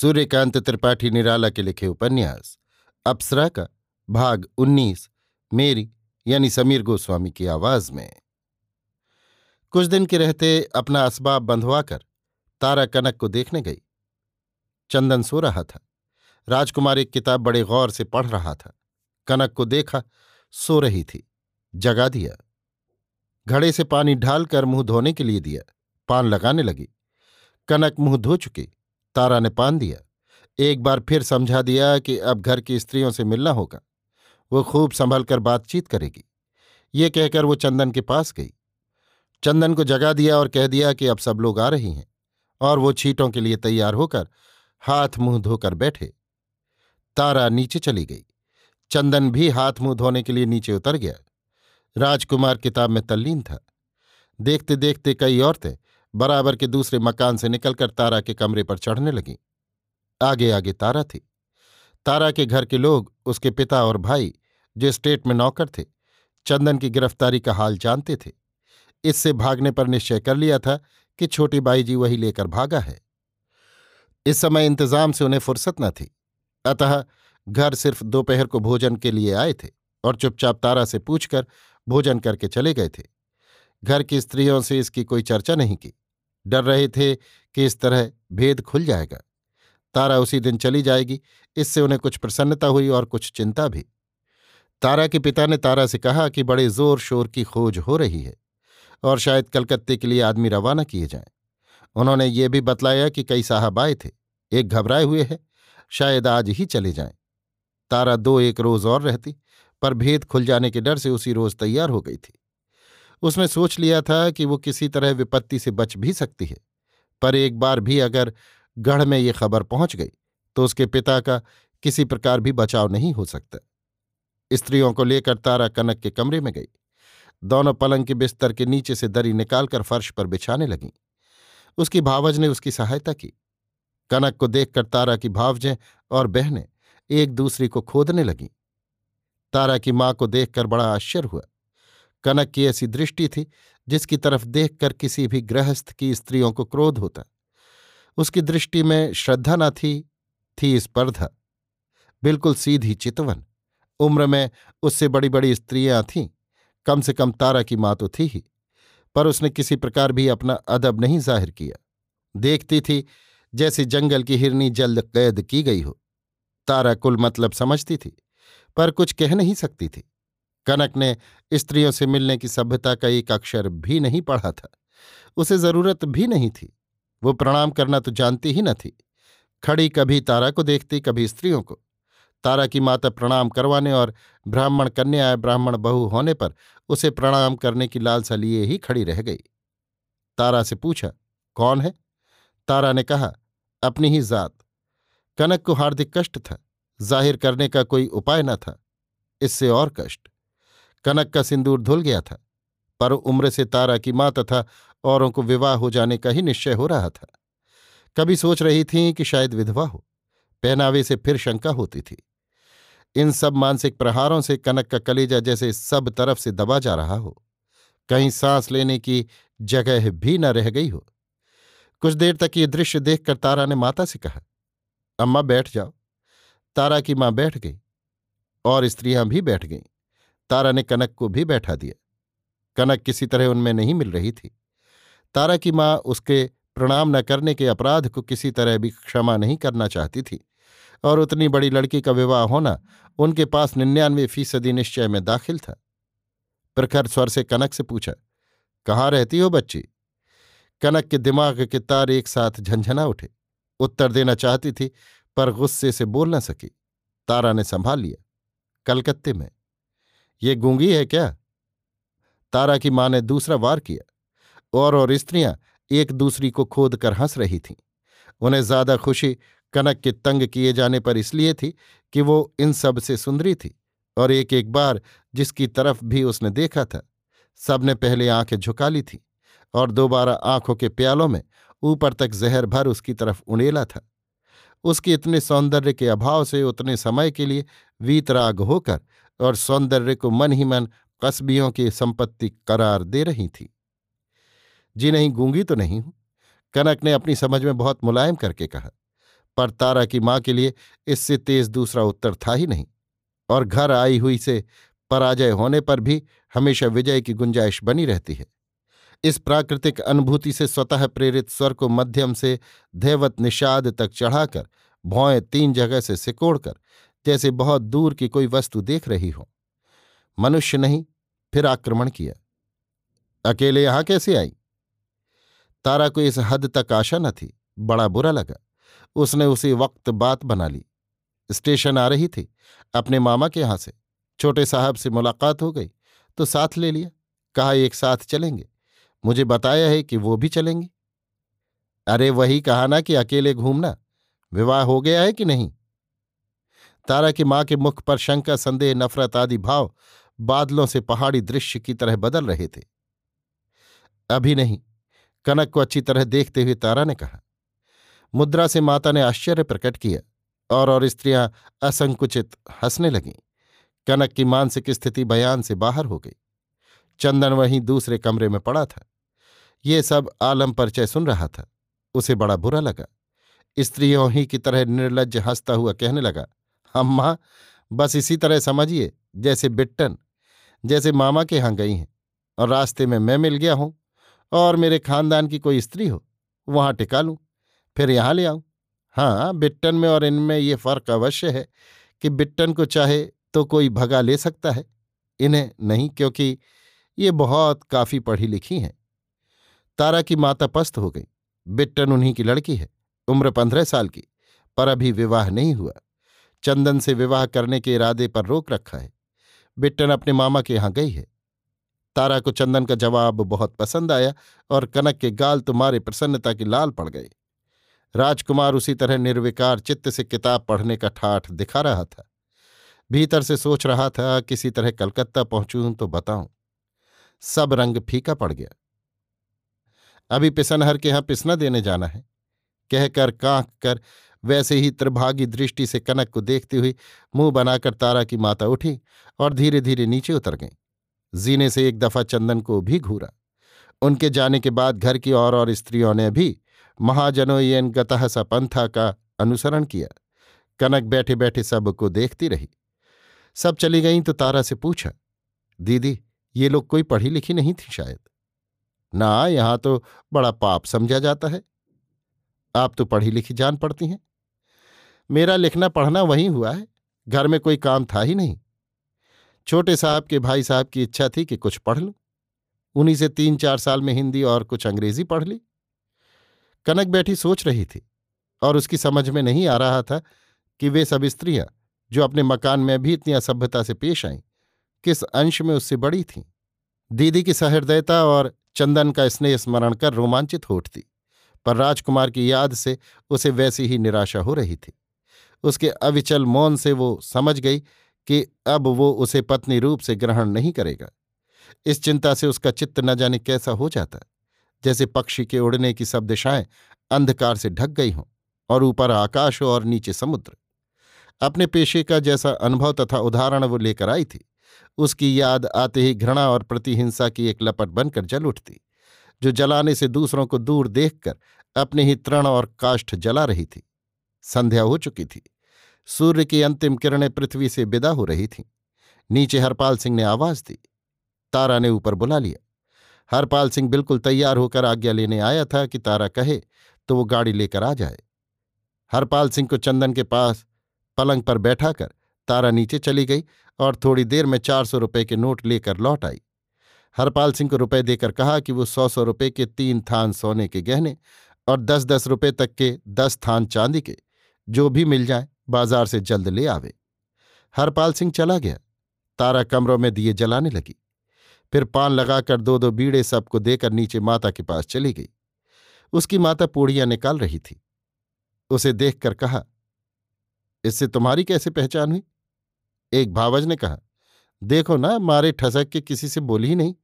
सूर्यकांत त्रिपाठी निराला के लिखे उपन्यास, अप्सरा का, भाग उन्नीस, मेरी, यानी समीर गोस्वामी की आवाज़ में। कुछ दिन के रहते अपना असबाब बंधवाकर तारा कनक को देखने गई। चंदन सो रहा था। राजकुमार एक किताब बड़े गौर से पढ़ रहा था। कनक को देखा, सो रही थी। जगा दिया। घड़े से पानी ढालकर मुँह धोने के लिए दिया। पान लगाने लगी। कनक मुँह धो चुकी। तारा ने पान दिया। एक बार फिर समझा दिया कि अब घर की स्त्रियों से मिलना होगा। वो खूब संभल कर बातचीत करेगी। ये कहकर वो चंदन के पास गई। चंदन को जगा दिया और कह दिया कि अब सब लोग आ रही हैं और वो छीटों के लिए तैयार होकर हाथ मुँह धोकर बैठे। तारा नीचे चली गई। चंदन भी हाथ मुँह धोने के लिए नीचे उतर गया। राजकुमार किताब में तल्लीन था। देखते देखते कई औरतें बराबर के दूसरे मकान से निकलकर तारा के कमरे पर चढ़ने लगीं। आगे आगे तारा थी। तारा के घर के लोग, उसके पिता और भाई, जो स्टेट में नौकर थे, चंदन की गिरफ्तारी का हाल जानते थे। इससे भागने पर निश्चय कर लिया था कि छोटी बाई जी वही लेकर भागा है। इस समय इंतज़ाम से उन्हें फुर्सत न थी। अतः घर सिर्फ़ दोपहर को भोजन के लिए आए थे और चुपचाप तारा से पूछकर भोजन करके चले गए थे। घर की स्त्रियों से इसकी कोई चर्चा नहीं की। डर रहे थे कि इस तरह भेद खुल जाएगा। तारा उसी दिन चली जाएगी, इससे उन्हें कुछ प्रसन्नता हुई और कुछ चिंता भी। तारा के पिता ने तारा से कहा कि बड़े ज़ोर शोर की खोज हो रही है और शायद कलकत्ते के लिए आदमी रवाना किए जाएँ। उन्होंने ये भी बतलाया कि कई साहब आए थे, एक घबराए हुए हैं, शायद आज ही चले जाएँ। तारा दो एक रोज और रहती, पर भेद खुल जाने के डर से उसी रोज तैयार हो गई थी। उसने सोच लिया था कि वो किसी तरह विपत्ति से बच भी सकती है। पर एक बार भी अगर गढ़ में ये खबर पहुँच गई तो उसके पिता का किसी प्रकार भी बचाव नहीं हो सकता। स्त्रियों को लेकर तारा कनक के कमरे में गई। दोनों पलंग के बिस्तर के नीचे से दरी निकालकर फर्श पर बिछाने लगीं। उसकी भावज ने उसकी सहायता की। कनक को देखकर तारा की भावजें और बहनें एक दूसरी को खोदने लगीं। तारा की माँ को देखकर बड़ा आश्चर्य हुआ। कनक की ऐसी दृष्टि थी, जिसकी तरफ़ देखकर किसी भी गृहस्थ की स्त्रियों को क्रोध होता। उसकी दृष्टि में श्रद्धा न थी थी स्पर्धा। बिल्कुल सीधी चितवन। उम्र में उससे बड़ी बड़ी स्त्रियाँ थीं, कम से कम तारा की माँ तो थी ही, पर उसने किसी प्रकार भी अपना अदब नहीं ज़ाहिर किया। देखती थी, जैसे जंगल की हिरनी जल्द कैद की गई हो। तारा कुल मतलब समझती थी, पर कुछ कह नहीं सकती थी। कनक ने स्त्रियों से मिलने की सभ्यता का एक अक्षर भी नहीं पढ़ा था। उसे ज़रूरत भी नहीं थी। वो प्रणाम करना तो जानती ही न थी। खड़ी कभी तारा को देखती, कभी स्त्रियों को। तारा की माता प्रणाम करवाने और ब्राह्मण कन्या ब्राह्मण बहू होने पर उसे प्रणाम करने की लालसा लिए ही खड़ी रह गई। तारा से पूछा, कौन है? तारा ने कहा, अपनी ही जात। कनक को हार्दिक कष्ट था। ज़ाहिर करने का कोई उपाय न था। इससे और कष्ट। कनक का सिंदूर धुल गया था, पर उम्र से तारा की माँ तथा औरों को विवाह हो जाने का ही निश्चय हो रहा था। कभी सोच रही थी कि शायद विधवा हो, पहनावे से फिर शंका होती थी। इन सब मानसिक प्रहारों से कनक का कलेजा जैसे सब तरफ़ से दबा जा रहा हो, कहीं सांस लेने की जगह भी न रह गई हो। कुछ देर तक ये दृश्य देखकर तारा ने माता से कहा, अम्मा बैठ जाओ। तारा की माँ बैठ गई और स्त्रियाँ भी बैठ गईं। तारा ने कनक को भी बैठा दिया। कनक किसी तरह उनमें नहीं मिल रही थी। तारा की माँ उसके प्रणाम न करने के अपराध को किसी तरह भी क्षमा नहीं करना चाहती थी। और उतनी बड़ी लड़की का विवाह होना उनके पास निन्यानवे फ़ीसदी निश्चय में दाखिल था। प्रखर स्वर से कनक से पूछा, कहाँ रहती हो बच्ची? कनक के दिमाग के तार एक साथ झंझना उठे। उत्तर देना चाहती थी, पर गुस्से से बोल न सकी। तारा ने संभाल लिया। कलकत्ते में ये गूँगी है क्या? तारा की माँ ने दूसरा वार किया, और और स्त्रियाँ एक दूसरी को खोद कर हंस रही थीं। उन्हें ज़्यादा खुशी कनक के तंग किए जाने पर इसलिए थी कि वो इन सबसे सुंदरी थी, और एक एक बार जिसकी तरफ़ भी उसने देखा था सबने पहले आँखें झुका ली थी, और दोबारा आँखों के प्यालों में ऊपर तक जहर भर उसकी तरफ़ उड़ेला था। उसके इतने सौंदर्य के अभाव से उतने समय के लिए वीतराग होकर और सौंदर्य को मन ही मन कस्बियों की संपत्ति करार दे रही थी। जी नहीं, गूँगी तो नहीं हूँ, कनक ने अपनी समझ में बहुत मुलायम करके कहा, पर तारा की माँ के लिए इससे तेज दूसरा उत्तर था ही नहीं, और घर आई हुई से पराजय होने पर भी हमेशा विजय की गुंजाइश बनी रहती है। इस प्राकृतिक अनुभूति से स्वतः प्रेरित स्वर को मध्यम से धैवत निषाद तक चढ़ाकर भौएँ तीन जगह से सिकोड़कर जैसे बहुत दूर की कोई वस्तु देख रही हो। मनुष्य नहीं, फिर आक्रमण किया। अकेले यहाँ कैसे आई? तारा को इस हद तक आशा न थी, बड़ा बुरा लगा। उसने उसी वक्त बात बना ली। स्टेशन आ रही थी, अपने मामा के यहाँ से। छोटे साहब से मुलाकात हो गई तो साथ ले लिया। कहा, एक साथ चलेंगे। मुझे बताया है कि वो भी चलेंगी। अरे, वही कहा ना कि अकेले घूमना। विवाह हो गया है कि नहीं? तारा की माँ के मुख पर शंका संदेह, नफरत आदि भाव बादलों से पहाड़ी दृश्य की तरह बदल रहे थे। अभी नहीं, कनक को अच्छी तरह देखते हुए तारा ने कहा, मुद्रा से माता ने आश्चर्य प्रकट किया और और स्त्रियाँ असंकुचित हंसने लगीं। कनक की मानसिक स्थिति बयान से बाहर हो गई। चंदन वहीं दूसरे कमरे में पड़ा था। ये सब आलम परिचय सुन रहा था। उसे बड़ा बुरा लगा। स्त्रियों ही की तरह निर्लज हंसता हुआ कहने लगा अम्मा, बस इसी तरह समझिए, जैसे बिट्टन, जैसे मामा के यहाँ गई हैं, और रास्ते में मैं मिल गया हूँ, और मेरे खानदान की कोई स्त्री हो, वहाँ टिका लूँ, फिर यहाँ ले आऊँ। हाँ बिट्टन में और इनमें ये फ़र्क अवश्य है कि बिट्टन को चाहे तो कोई भगा ले सकता है, इन्हें नहीं, क्योंकि ये बहुत काफ़ी पढ़ी लिखी हैं। तारा की माता पस्त हो गई, बिट्टन उन्हीं की लड़की है, उम्र पंद्रह साल की, पर अभी विवाह नहीं हुआ। चंदन से विवाह करने के इरादे पर रोक रखा है। बिट्टन अपने मामा के यहाँ गई है। तारा को चंदन का जवाब बहुत पसंद आया और कनक के गाल तुम्हारे प्रसन्नता की लाल पड़ गए राजकुमार उसी तरह निर्विकार चित्त से किताब पढ़ने का ठाठ दिखा रहा था। भीतर से सोच रहा था, किसी तरह कलकत्ता पहुंचूं तो बताऊँ। सब रंग फीका पड़ गया। अभी पिसनहर के यहाँ पिसना देने जाना है। कहकर कांक कर वैसे ही त्रिभागी दृष्टि से कनक को देखती हुई मुँह बनाकर तारा की माता उठी और धीरे धीरे नीचे उतर गई। जीने से एक दफ़ा चंदन को भी घूरा। उनके जाने के बाद घर की और और स्त्रियों ने भी महाजनोयन गतः पंथा का अनुसरण किया। कनक बैठे बैठे सबको देखती रही। सब चली गईं तो तारा से पूछा, दीदी, ये लोग कोई पढ़ी लिखी नहीं थी शायद? ना, यहाँ तो बड़ा पाप समझा जाता है। आप तो पढ़ी लिखी जान पड़ती हैं। मेरा लिखना पढ़ना वहीं हुआ है। घर में कोई काम था ही नहीं। छोटे साहब के भाई साहब की इच्छा थी कि कुछ पढ़ लूँ। उन्हीं से तीन चार साल में हिंदी और कुछ अंग्रेज़ी पढ़ ली। कनक बैठी सोच रही थी और उसकी समझ में नहीं आ रहा था कि वे सब स्त्रियाँ जो अपने मकान में भी इतनी असभ्यता से पेश आईं, किस अंश में उससे बड़ी थीं। दीदी की सहृदयता और चंदन का स्नेह स्मरण कर रोमांचित हो उठती, पर राजकुमार की याद से उसे वैसी ही निराशा हो रही थी। उसके अविचल मौन से वो समझ गई कि अब वो उसे पत्नी रूप से ग्रहण नहीं करेगा। इस चिंता से उसका चित्त न जाने कैसा हो जाता, जैसे पक्षी के उड़ने की सब दिशाएँ अंधकार से ढक गई हों और ऊपर आकाश और नीचे समुद्र। अपने पेशे का जैसा अनुभव तथा उदाहरण वो लेकर आई थी। उसकी याद आते ही घृणा और प्रतिहिंसा की एक लपट बनकर जल उठती, जो जलाने से दूसरों को दूर देखकर अपने ही तृण और काष्ठ जला रही थी। संध्या हो चुकी थी। सूर्य की अंतिम किरणें पृथ्वी से विदा हो रही थीं। नीचे हरपाल सिंह ने आवाज़ दी। तारा ने ऊपर बुला लिया। हरपाल सिंह बिल्कुल तैयार होकर आज्ञा लेने आया था कि तारा कहे तो वो गाड़ी लेकर आ जाए। हरपाल सिंह को चंदन के पास पलंग पर बैठाकर तारा नीचे चली गई और थोड़ी देर में चार सौ रुपये के नोट लेकर लौट आई। हरपाल सिंह को रुपए देकर कहा कि वो सौ सौ रुपये के तीन थान सोने के गहने और दस दस रुपये तक के दस थान चांदी के जो भी मिल जाए, बाज़ार से जल्द ले आवे। हरपाल सिंह चला गया। तारा कमरों में दिए जलाने लगी। फिर पान लगाकर दो दो बीड़े सबको देकर नीचे माता के पास चली गई। उसकी माता पूड़ियाँ निकाल रही थी। उसे देखकर कहा, इससे तुम्हारी कैसे पहचान हुई? एक भावज ने कहा, देखो ना, मारे ठसक के किसी से बोली ही नहीं।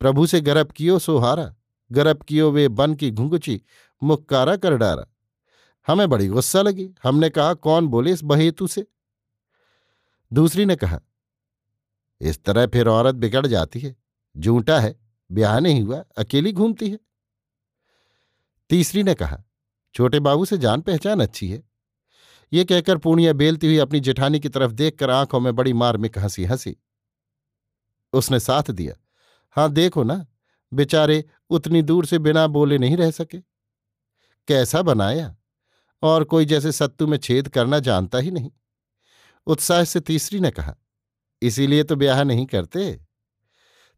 प्रभु से गरब कियो सोहारा गरब कियो वे बन की घुंगुची मुक्कारा कर डारा। हमें बड़ी गुस्सा लगी। हमने कहा, कौन बोले इस बहेतु से? दूसरी ने कहा, इस तरह फिर औरत बिगड़ जाती है। जूटा है, ब्याह नहीं हुआ, अकेली घूमती है। तीसरी ने कहा, छोटे बाबू से जान पहचान अच्छी है। ये कहकर पूर्णिया बेलती हुई अपनी जेठानी की तरफ़ देखकर आँखों में बड़ी मार्मिक हँसी हँसी। उसने साथ दिया, हाँ, देखो ना, बेचारे उतनी दूर से बिना बोले नहीं रह सके। कैसा बनाया? और कोई जैसे सत्तू में छेद करना जानता ही नहीं। उत्साह से तीसरी ने कहा, इसीलिए तो ब्याह नहीं करते।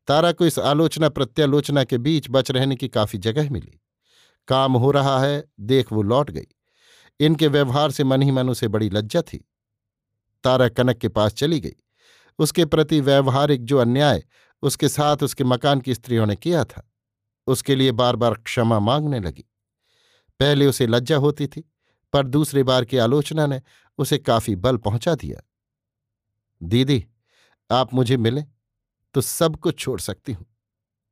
तारा को इस आलोचना प्रत्यालोचना के बीच बच रहने की काफ़ी जगह मिली। काम हो रहा है, देख वो लौट गई। इनके व्यवहार से मन ही मन उसे बड़ी लज्जा थी। तारा कनक के पास चली गई। उसके प्रति व्यवहारिक जो अन्याय, उसके साथ उसके मकान की स्त्रियों ने किया था, उसके लिए बार बार क्षमा मांगने लगी। पहले उसे लज्जा होती थी। पर दूसरी बार की आलोचना ने उसे काफ़ी बल पहुँचा दिया। दीदी, आप मुझे मिले तो सब कुछ छोड़ सकती हूँ,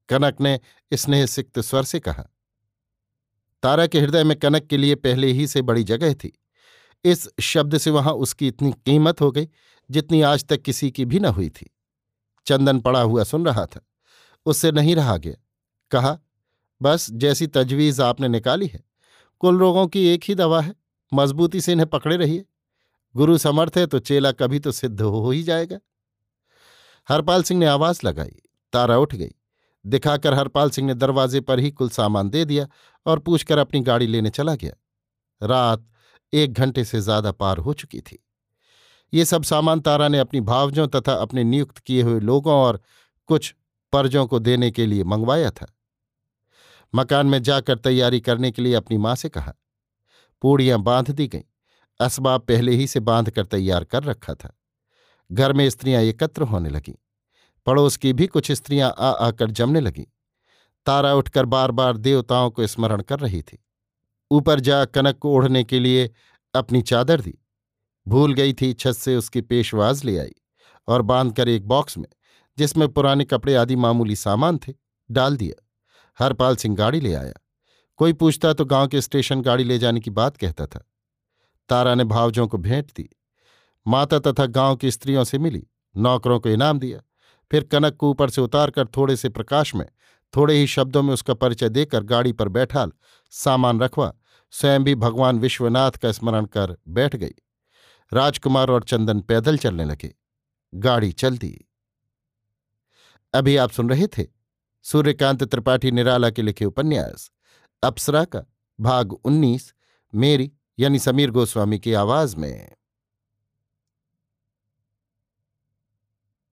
कनक ने स्नेह सिक्त स्वर से कहा। तारा के हृदय में कनक के लिए पहले ही से बड़ी जगह थी। इस शब्द से वहाँ उसकी इतनी कीमत हो गई जितनी आज तक किसी की भी न हुई थी। चंदन पड़ा हुआ सुन रहा था। उससे नहीं रहा गया। कहा, बस जैसी तजवीज आपने निकाली है। कुल रोगों की एक ही दवा है। मजबूती से इन्हें पकड़े रहिए। गुरु समर्थ है तो चेला कभी तो सिद्ध हो, ही जाएगा। हरपाल सिंह ने आवाज़ लगाई, तारा उठ गई। दिखाकर हरपाल सिंह ने दरवाजे पर ही कुल सामान दे दिया और पूछकर अपनी गाड़ी लेने चला गया। रात एक घंटे से ज़्यादा पार हो चुकी थी। ये सब सामान तारा ने अपनी भावजों तथा अपने नियुक्त किए हुए लोगों और कुछ परजों को देने के लिए मंगवाया था। मकान में जाकर तैयारी करने के लिए अपनी माँ से कहा पूड़ियाँ बाँध दी गईं, असबाब पहले ही से बाँध कर तैयार कर रखा था। घर में स्त्रियाँ एकत्र होने लगीं, पड़ोस की भी कुछ स्त्रियाँ आ आकर जमने लगीं। तारा उठकर बार बार देवताओं को स्मरण कर रही थी। ऊपर जा कनक को ओढ़ने के लिए अपनी चादर दी। भूल गई थी छत से उसकी पेशवाज ले आई और बांधकर एक बॉक्स में, जिसमें पुराने कपड़े आदि मामूली सामान थे, डाल दिया। हरपाल सिंह गाड़ी ले आया। कोई पूछता तो गाँव के स्टेशन गाड़ी ले जाने की बात कहता था। तारा ने भावजों को भेंट दी। माता तथा गाँव की स्त्रियों से मिली। नौकरों को इनाम दिया। फिर कनक को ऊपर से उतारकर थोड़े से प्रकाश में, थोड़े ही शब्दों में उसका परिचय देकर गाड़ी पर बैठाल। सामान रखवा, स्वयं भी भगवान विश्वनाथ का स्मरण कर बैठ गई। राजकुमार और चंदन पैदल चलने लगे। गाड़ी चल दी अभी आप सुन रहे थे सूर्यकांत त्रिपाठी निराला के लिखे उपन्यास। अप्सरा का भाग उन्नीस मेरी यानी समीर गोस्वामी की आवाज़ में।